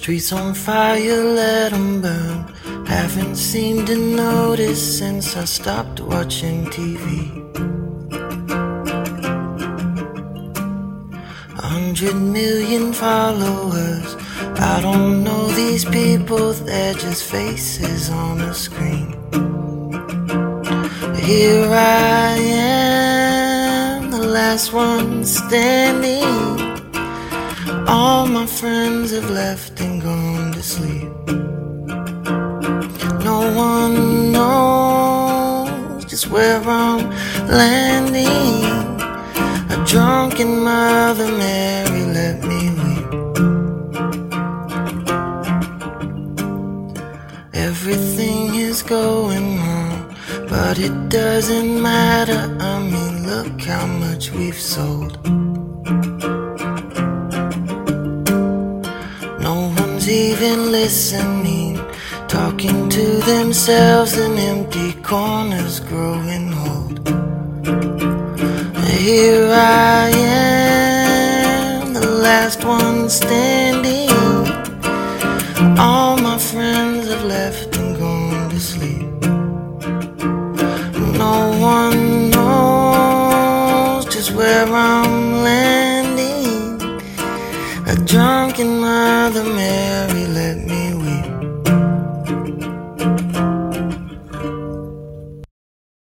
Streets on fire, let 'em burn. Haven't seemed to notice since I stopped watching TV. Hundred million followers. I don't know these people, they're just faces on a screen. Here I am, the last one standing. All my friends have left and gone to sleep. No one knows just where I'm landing. A drunken Mother Mary let me weep. Everything is going wrong, but it doesn't matter. I mean, look how much we've sold. No one's even listening, talking to themselves in empty corners growing old. Here I am, the last one standing. All my friends have left and gone to sleep. No one knows just where I'm to me